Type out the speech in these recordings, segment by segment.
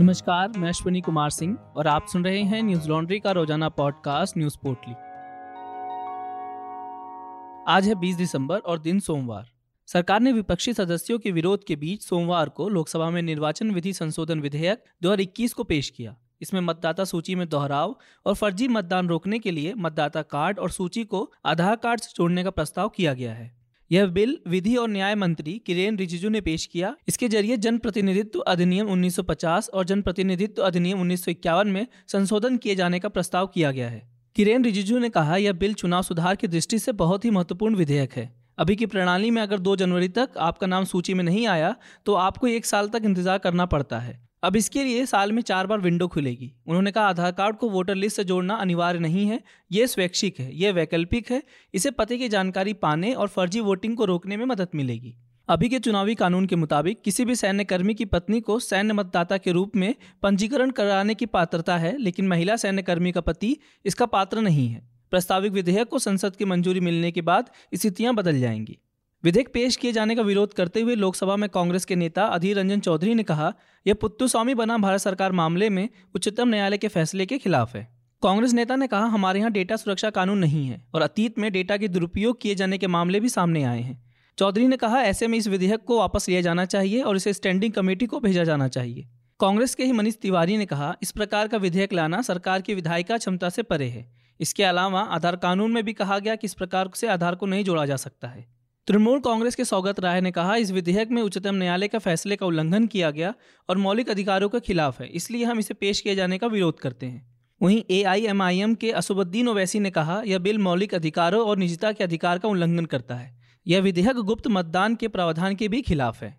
नमस्कार, मैं अश्विनी कुमार सिंह और आप सुन रहे हैं न्यूज़ लॉन्ड्री का रोज़ाना पॉडकास्ट न्यूज़ पोर्टली। आज है 20 दिसंबर और दिन सोमवार। सरकार ने विपक्षी सदस्यों के विरोध के बीच सोमवार को लोकसभा में निर्वाचन विधि संशोधन विधेयक 2021 को पेश किया। इसमें मतदाता सूची में दोहराव और फर्जी मतदान रोकने के लिए मतदाता कार्ड और सूची को आधार कार्ड से जोड़ने का प्रस्ताव किया गया है। यह बिल विधि और न्याय मंत्री किरेन रिजिजू ने पेश किया। इसके ज़रिए जन प्रतिनिधित्व अधिनियम 1950 और जन प्रतिनिधित्व अधिनियम उन्नीस सौ इक्यावन में संशोधन किए जाने का प्रस्ताव किया गया है। किरेन रिजिजू ने कहा, यह बिल चुनाव सुधार की दृष्टि से बहुत ही महत्वपूर्ण विधेयक है। अभी की प्रणाली में अगर 2 जनवरी तक आपका नाम सूची में नहीं आया तो आपको एक साल तक इंतज़ार करना पड़ता है। अब इसके लिए साल में चार बार विंडो खुलेगी। उन्होंने कहा, आधार कार्ड को वोटर लिस्ट से जोड़ना अनिवार्य नहीं है। ये स्वैच्छिक है, ये वैकल्पिक है। इसे पते की जानकारी पाने और फर्जी वोटिंग को रोकने में मदद मिलेगी। अभी के चुनावी कानून के मुताबिक, किसी भी सैन्य कर्मी की पत्नी को सैन्य मतदाता के रूप में पंजीकरण कराने की पात्रता है, लेकिन महिला सैन्य कर्मी का पति इसका पात्र नहीं है। प्रस्तावित विधेयक को संसद की मंजूरी मिलने के बाद स्थितियाँ बदल जाएँगी। विधेयक पेश किए जाने का विरोध करते हुए लोकसभा में कांग्रेस के नेता अधीर रंजन चौधरी ने कहा, यह पुत्तु स्वामी बना भारत सरकार मामले में उच्चतम न्यायालय के फैसले के खिलाफ है। कांग्रेस नेता ने कहा, हमारे यहाँ डेटा सुरक्षा कानून नहीं है और अतीत में डेटा के दुरुपयोग किए जाने के मामले भी सामने आए हैं। चौधरी ने कहा, ऐसे में इस विधेयक को वापस लिया जाना चाहिए और इसे स्टैंडिंग कमेटी को भेजा जाना चाहिए। कांग्रेस के ही मनीष तिवारी ने कहा, इस प्रकार का विधेयक लाना सरकार की विधायिका क्षमता से परे है। इसके अलावा आधार कानून में भी कहा गया कि इस प्रकार से आधार को नहीं जोड़ा जा सकता है। तृणमूल कांग्रेस के सौगत राय ने कहा, इस विधेयक में उच्चतम न्यायालय का फैसले का उल्लंघन किया गया और मौलिक अधिकारों के खिलाफ है, इसलिए हम इसे पेश किए जाने का विरोध करते हैं। वहीं ए आई एम आई एम के असुबुद्दीन ओवैसी ने कहा, यह बिल मौलिक अधिकारों और निजता के अधिकार का उल्लंघन करता है। यह विधेयक गुप्त मतदान के प्रावधान के भी खिलाफ है।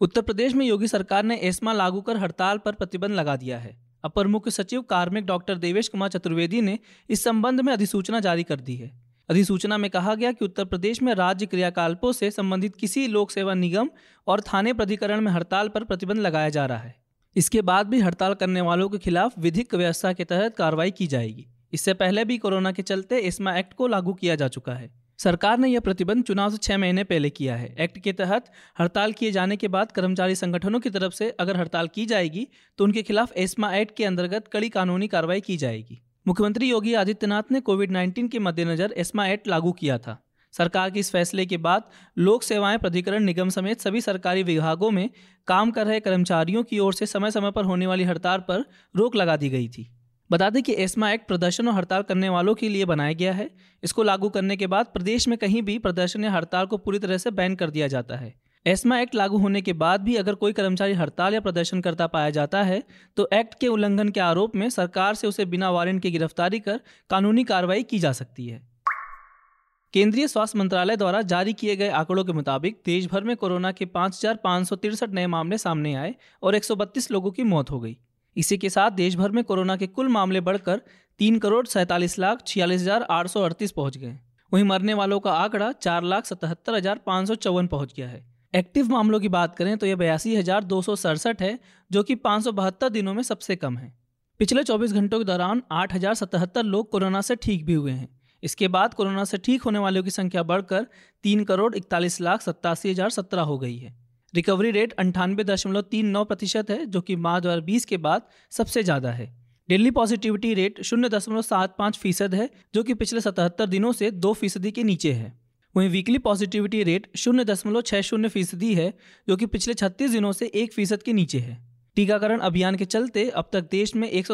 उत्तर प्रदेश में योगी सरकार ने एस्मा लागू कर हड़ताल पर प्रतिबंध लगा दिया है। अपर मुख्य सचिव कार्मिक डॉक्टर देवेश कुमार चतुर्वेदी ने इस संबंध में अधिसूचना जारी कर दी है। अधिसूचना में कहा गया कि उत्तर प्रदेश में राज्य क्रियाकल्पों से संबंधित किसी लोक सेवा निगम और थाने प्राधिकरण में हड़ताल पर प्रतिबंध लगाया जा रहा है। इसके बाद भी हड़ताल करने वालों के खिलाफ विधिक व्यवस्था के तहत कार्रवाई की जाएगी। इससे पहले भी कोरोना के चलते इस्मा एक्ट को लागू किया जा चुका है। सरकार ने यह प्रतिबंध चुनाव से छह महीने पहले किया है। एक्ट के तहत हड़ताल किए जाने के बाद कर्मचारी संगठनों की तरफ़ से अगर हड़ताल की जाएगी तो उनके खिलाफ एस्मा एक्ट के अंतर्गत कड़ी कानूनी कार्रवाई की जाएगी। मुख्यमंत्री योगी आदित्यनाथ ने कोविड 19 के मद्देनजर एस्मा एक्ट लागू किया था। सरकार के इस फैसले के बाद लोक सेवाएँ प्राधिकरण निगम समेत सभी सरकारी विभागों में काम कर रहे कर्मचारियों की ओर से समय समय पर होने वाली हड़ताल पर रोक लगा दी गई थी। बता दें कि एस्मा एक्ट प्रदर्शन और हड़ताल करने वालों के लिए बनाया गया है। इसको लागू करने के बाद प्रदेश में कहीं भी प्रदर्शन या हड़ताल को पूरी तरह से बैन कर दिया जाता है। एस्मा एक्ट लागू होने के बाद भी अगर कोई कर्मचारी हड़ताल या प्रदर्शन करता पाया जाता है तो एक्ट के उल्लंघन के आरोप में सरकार से उसे बिना वारंट की गिरफ्तारी कर कानूनी कार्रवाई की जा सकती है। केंद्रीय स्वास्थ्य मंत्रालय द्वारा जारी किए गए आंकड़ों के मुताबिक देश भर में कोरोना के पाँच नए मामले सामने आए और 132 लोगों की मौत हो गई। इसी के साथ देश भर में कोरोना के कुल मामले बढ़कर तीन करोड़ सैंतालीस लाख छियालीस हज़ार आठ सौ अड़तीस पहुँच गए। वहीं मरने वालों का आंकड़ा चार लाख सतहत्तर हज़ार पाँच सौ चौवन पहुँच गया है। एक्टिव मामलों की बात करें तो यह बयासी हज़ार दो सौ सड़सठ है, जो कि पाँच सौ बहत्तर दिनों में सबसे कम है। पिछले 24 घंटों के दौरान आठ हज़ार सतहत्तर लोग कोरोना से ठीक भी हुए हैं। इसके बाद कोरोना से ठीक होने वालों की संख्या बढ़कर तीन करोड़ इकतालीस लाख सत्तासी हज़ार सत्रह हो गई है। रिकवरी रेट अंठानवे दशमलव तीन नौ प्रतिशत है, जो कि मार्च दो बीस के बाद सबसे ज़्यादा है। डेली पॉजिटिविटी रेट शून्य दशमलव सात पाँच फ़ीसद है, जो कि पिछले सतहत्तर दिनों से दो फ़ीसदी के नीचे है। वहीं वीकली पॉजिटिविटी रेट शून्य दशमलव छः शून्य फ़ीसदी है, जो कि पिछले छत्तीस दिनों से एक फ़ीसद के नीचे है। टीकाकरण अभियान के चलते अब तक देश में एक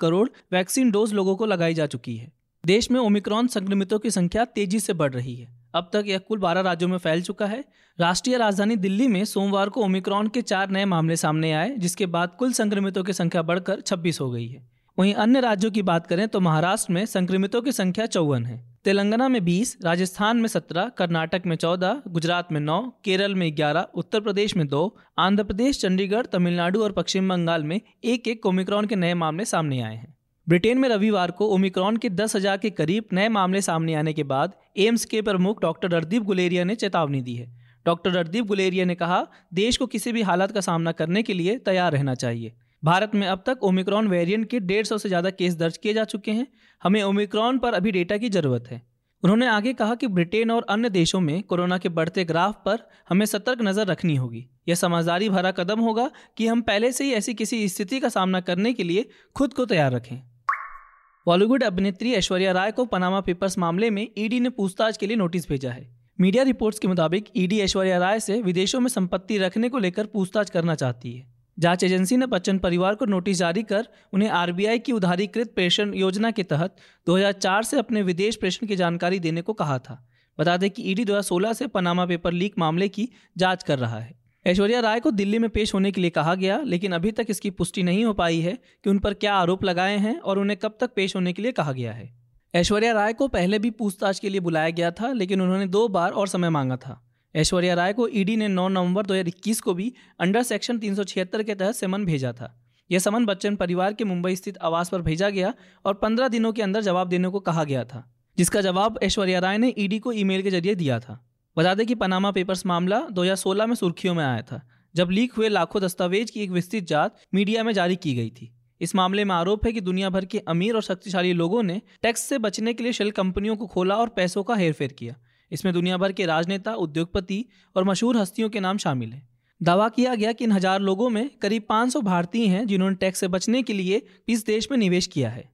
करोड़ वैक्सीन डोज लोगों को लगाई जा चुकी है। देश में ओमिक्रॉन संक्रमितों की संख्या तेज़ी से बढ़ रही है। अब तक यह कुल 12 राज्यों में फैल चुका है। राष्ट्रीय राजधानी दिल्ली में सोमवार को ओमिक्रॉन के चार नए मामले सामने आए, जिसके बाद कुल संक्रमितों की संख्या बढ़कर 26 हो गई है। वहीं अन्य राज्यों की बात करें तो महाराष्ट्र में संक्रमितों की संख्या चौवन है। तेलंगाना में 20, राजस्थान में 17, कर्नाटक में 14, गुजरात में 9, केरल में 11, उत्तर प्रदेश में 2, आंध्र प्रदेश चंडीगढ़ तमिलनाडु और पश्चिम बंगाल में एक एक ओमिक्रॉन के नए मामले सामने आए हैं। ब्रिटेन में रविवार को ओमिक्रॉन के दस हज़ार के करीब नए मामले सामने आने के बाद एम्स के प्रमुख डॉक्टर रणदीप गुलेरिया ने चेतावनी दी है। डॉक्टर रणदीप गुलेरिया ने कहा देश को किसी भी हालत का सामना करने के लिए तैयार रहना चाहिए। भारत में अब तक ओमिक्रॉन वेरिएंट के डेढ़ सौ से ज़्यादा केस दर्ज किए जा चुके हैं। हमें ओमिक्रॉन पर अभी डेटा की ज़रूरत है। उन्होंने आगे कहा कि ब्रिटेन और अन्य देशों में कोरोना के बढ़ते ग्राफ पर हमें सतर्क नज़र रखनी होगी। यह समझदारी भरा कदम होगा कि हम पहले से ही ऐसी किसी स्थिति का सामना करने के लिए खुद को तैयार रखें। बॉलीवुड अभिनेत्री ऐश्वर्या राय को पनामा पेपर्स मामले में ईडी ने पूछताछ के लिए नोटिस भेजा है। मीडिया रिपोर्ट्स के मुताबिक ईडी ऐश्वर्या राय से विदेशों में संपत्ति रखने को लेकर पूछताछ करना चाहती है। जाँच एजेंसी ने बच्चन परिवार को नोटिस जारी कर उन्हें आरबीआई की उधारीकृत प्रेषण योजना के तहत 2004 से अपने विदेश प्रेषण की जानकारी देने को कहा था। बता दें कि ईडी 2016 से पनामा पेपर लीक मामले की जाँच कर रहा है। ऐश्वर्या राय को दिल्ली में पेश होने के लिए कहा गया, लेकिन अभी तक इसकी पुष्टि नहीं हो पाई है कि उन पर क्या आरोप लगाए हैं और उन्हें कब तक पेश होने के लिए कहा गया है। ऐश्वर्या राय को पहले भी पूछताछ के लिए बुलाया गया था, लेकिन उन्होंने दो बार और समय मांगा था। ऐश्वर्या राय को ईडी ने 9 नवंबर 2021 को भी अंडर सेक्शन तीन सौ छिहत्तर के तहत समन भेजा था। यह समन बच्चन परिवार के मुंबई स्थित आवास पर भेजा गया और पंद्रह दिनों के अंदर जवाब देने को कहा गया था, जिसका जवाब ऐश्वर्या राय ने ईडी को ईमेल के ज़रिए दिया था। बता दें कि पनामा पेपर्स मामला 2016 में सुर्खियों में आया था, जब लीक हुए लाखों दस्तावेज़ की एक विस्तृत जाँच मीडिया में जारी की गई थी। इस मामले में आरोप है कि दुनिया भर के अमीर और शक्तिशाली लोगों ने टैक्स से बचने के लिए शेल कंपनियों को खोला और पैसों का हेरफेर किया। इसमें दुनिया भर के राजनेता, उद्योगपति और मशहूर हस्तियों के नाम शामिल हैं। दावा किया गया कि इन हज़ार लोगों में करीब 500 भारतीय हैं जिन्होंने टैक्स से बचने के लिए इस देश में निवेश किया है।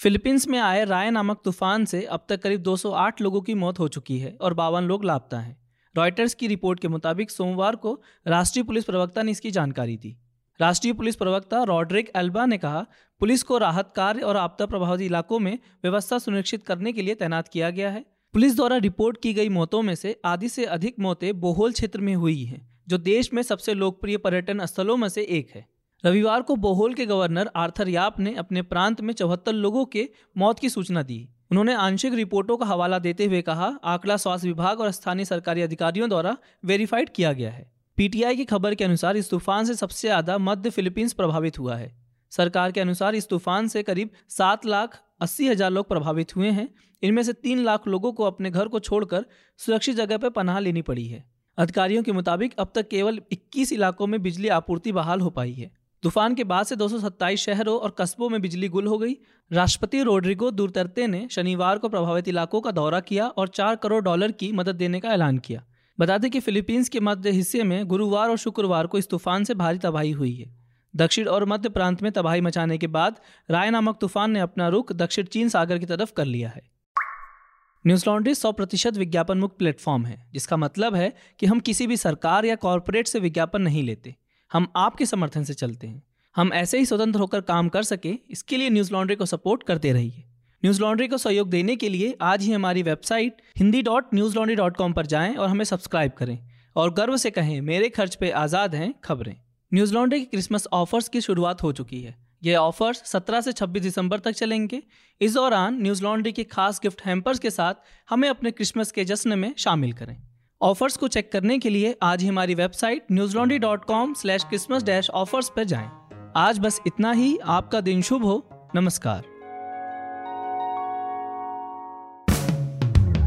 फिलीपींस में आए राय नामक तूफ़ान से अब तक करीब 208 लोगों की मौत हो चुकी है और बावन लोग लापता हैं। रॉयटर्स की रिपोर्ट के मुताबिक सोमवार को राष्ट्रीय पुलिस प्रवक्ता ने इसकी जानकारी दी। राष्ट्रीय पुलिस प्रवक्ता रॉड्रिक एल्बा ने कहा, पुलिस को राहत कार्य और आपदा प्रभावित इलाकों में व्यवस्था सुनिश्चित करने के लिए तैनात किया गया है। पुलिस द्वारा रिपोर्ट की गई मौतों में से आधी से अधिक मौतें बोहोल क्षेत्र में हुई हैं, जो देश में सबसे लोकप्रिय पर्यटन स्थलों में से एक है। रविवार को बोहोल के गवर्नर आर्थर याप ने अपने प्रांत में चौहत्तर लोगों के मौत की सूचना दी। उन्होंने आंशिक रिपोर्टों का हवाला देते हुए कहा, आंकड़ा स्वास्थ्य विभाग और स्थानीय सरकारी अधिकारियों द्वारा वेरीफाइड किया गया है। पीटीआई की खबर के अनुसार इस तूफ़ान से सबसे ज़्यादा मध्य फिलीपींस प्रभावित हुआ है। सरकार के अनुसार इस तूफ़ान से करीब सात लाख अस्सी हज़ार लोग प्रभावित हुए हैं। इनमें से तीन लाख लोगों को अपने घर को छोड़कर सुरक्षित जगह पर पनाह लेनी पड़ी है। अधिकारियों के मुताबिक अब तक केवल 21 इलाकों में बिजली आपूर्ति बहाल हो पाई है। तूफ़ान के बाद से दो सौ सत्ताईस शहरों और कस्बों में बिजली गुल हो गई। राष्ट्रपति रोड्रिगो दूरतरते ने शनिवार को प्रभावित इलाकों का दौरा किया और चार करोड़ डॉलर की मदद देने का ऐलान किया। बता दें कि फिलीपींस के मध्य हिस्से में गुरुवार और शुक्रवार को इस तूफ़ान से भारी तबाही हुई है। दक्षिण और मध्य प्रांत में तबाही मचाने के बाद राय नामक तूफ़ान ने अपना रुख दक्षिण चीन सागर की तरफ़ कर लिया है। न्यूज़ लॉन्ड्री सौ प्रतिशत विज्ञापन मुक्त प्लेटफॉर्म है, जिसका मतलब है कि हम किसी भी सरकार या कॉरपोरेट से विज्ञापन नहीं लेते। हम आपके समर्थन से चलते हैं। हम ऐसे ही स्वतंत्र होकर काम कर सके, इसके लिए न्यूज़ लॉन्ड्री को सपोर्ट करते रहिए। न्यूज़ लॉन्ड्री को सहयोग देने के लिए आज ही हमारी website Hindi dot news laundry dot com पर जाएँ और हमें सब्सक्राइब करें। और गर्व से कहें, मेरे खर्च पे आज़ाद हैं खबरें। न्यूज़ लॉन्ड्री की क्रिसमस ऑफर्स की शुरुआत हो चुकी है। ये ऑफर्स 17 से 26 दिसंबर तक चलेंगे। इस दौरान न्यूज़ लॉन्ड्री के खास गिफ्ट हैम्पर्स के साथ हमें अपने क्रिसमस के जश्न में शामिल करें। ऑफर्स को चेक करने के लिए आज ही हमारी website news laundry dot com slash Christmas dash offers पर जाएँ। आज बस इतना ही। आपका दिन शुभ हो। नमस्कार।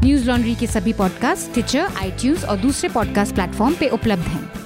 न्यूज़ लॉन्ड्री के सभी पॉडकास्ट ट्विटर आईटीज और दूसरे पॉडकास्ट प्लेटफॉर्म पे उपलब्ध हैं।